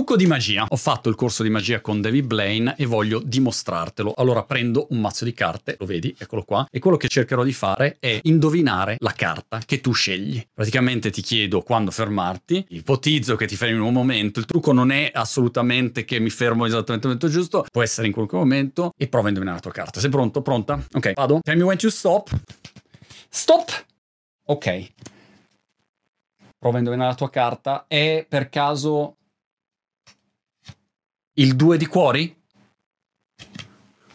Trucco di magia. Ho fatto il corso di magia con David Blaine e voglio dimostrartelo. Allora prendo un mazzo di carte, lo vedi, eccolo qua, e quello che cercherò di fare è indovinare la carta che tu scegli. Praticamente ti chiedo quando fermarti, ipotizzo che ti fermi in un momento, il trucco non è assolutamente che mi fermo esattamente nel momento giusto, può essere in qualche momento e prova a indovinare la tua carta. Sei pronto? Pronta? Ok, vado. Tell me when to stop. Stop! Ok. Prova a indovinare la tua carta. È per caso il 2 di cuori?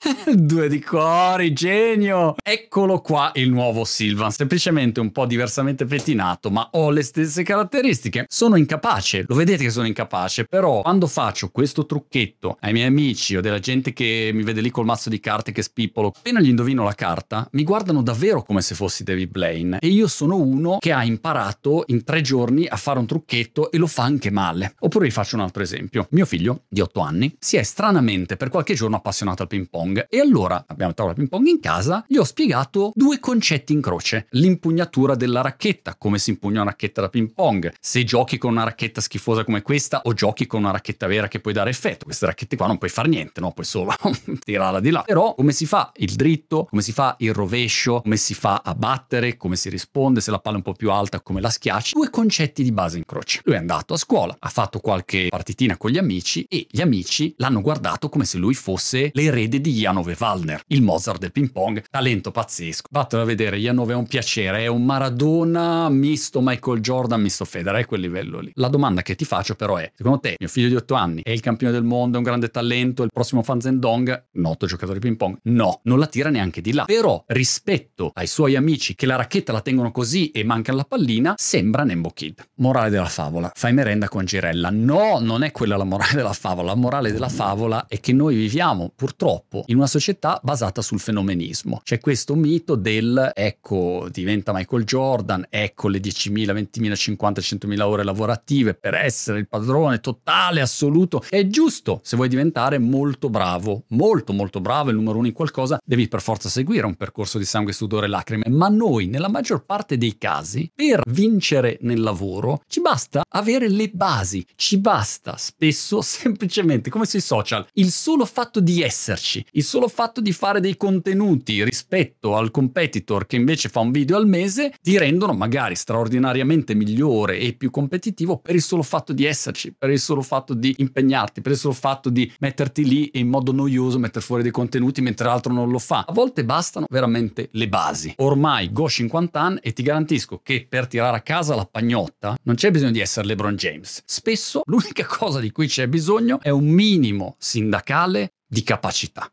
Due di cuori, genio! Eccolo qua il nuovo Silvan, semplicemente un po' diversamente pettinato, ma ho le stesse caratteristiche. Sono incapace, lo vedete che sono incapace, però quando faccio questo trucchetto ai miei amici o della gente che mi vede lì col mazzo di carte che spippolo, appena gli indovino la carta, mi guardano davvero come se fossi David Blaine. E io sono uno che ha imparato in tre giorni a fare un trucchetto e lo fa anche male. Oppure vi faccio un altro esempio. Mio figlio, di 8 anni, si è stranamente per qualche giorno appassionato al ping pong e allora abbiamo tavola ping pong in casa, gli ho spiegato due concetti in croce. L'impugnatura della racchetta, come si impugna una racchetta da ping pong. Se giochi con una racchetta schifosa come questa o giochi con una racchetta vera che puoi dare effetto. Queste racchette qua non puoi fare niente, no? Puoi solo tirarla di là. Però come si fa il dritto, come si fa il rovescio, come si fa a battere, come si risponde, se la palla è un po' più alta, come la schiacci. Due concetti di base in croce. Lui è andato a scuola, ha fatto qualche partitina con gli amici e gli amici l'hanno guardato come se lui fosse l'erede di Janove Wallner, il Mozart del ping pong, talento pazzesco. Vattelo a vedere, Janove è un piacere, è un Maradona misto Michael Jordan, misto Federer, è quel livello lì. La domanda che ti faccio però è, secondo te mio figlio di 8 anni è il campione del mondo, è un grande talento, è il prossimo Fan Zendong, noto giocatore di ping pong? No, non la tira neanche di là. Però rispetto ai suoi amici che la racchetta la tengono così e manca la pallina, sembra Nembo Kid. Morale della favola, fai merenda con Girella. No, non è quella la morale della favola, la morale della favola è che noi viviamo purtroppo in una società basata sul fenomenismo. C'è questo mito del ecco, diventa Michael Jordan, ecco le 10.000, 20.000, 50, 100.000 ore lavorative per essere il padrone totale, assoluto. È giusto, se vuoi diventare molto bravo, molto molto bravo, il numero uno in qualcosa, devi per forza seguire un percorso di sangue, sudore e lacrime. Ma noi, nella maggior parte dei casi, per vincere nel lavoro, ci basta avere le basi, ci basta spesso semplicemente, come sui social, il solo fatto di esserci, il solo fatto di fare dei contenuti rispetto al competitor che invece fa un video al mese ti rendono magari straordinariamente migliore e più competitivo per il solo fatto di esserci, per il solo fatto di impegnarti, per il solo fatto di metterti lì e in modo noioso mettere fuori dei contenuti mentre l'altro non lo fa. A volte bastano veramente le basi. Ormai go 50 anni e ti garantisco che per tirare a casa la pagnotta non c'è bisogno di essere LeBron James. Spesso l'unica cosa di cui c'è bisogno è un minimo sindacale di capacità.